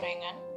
gorengan.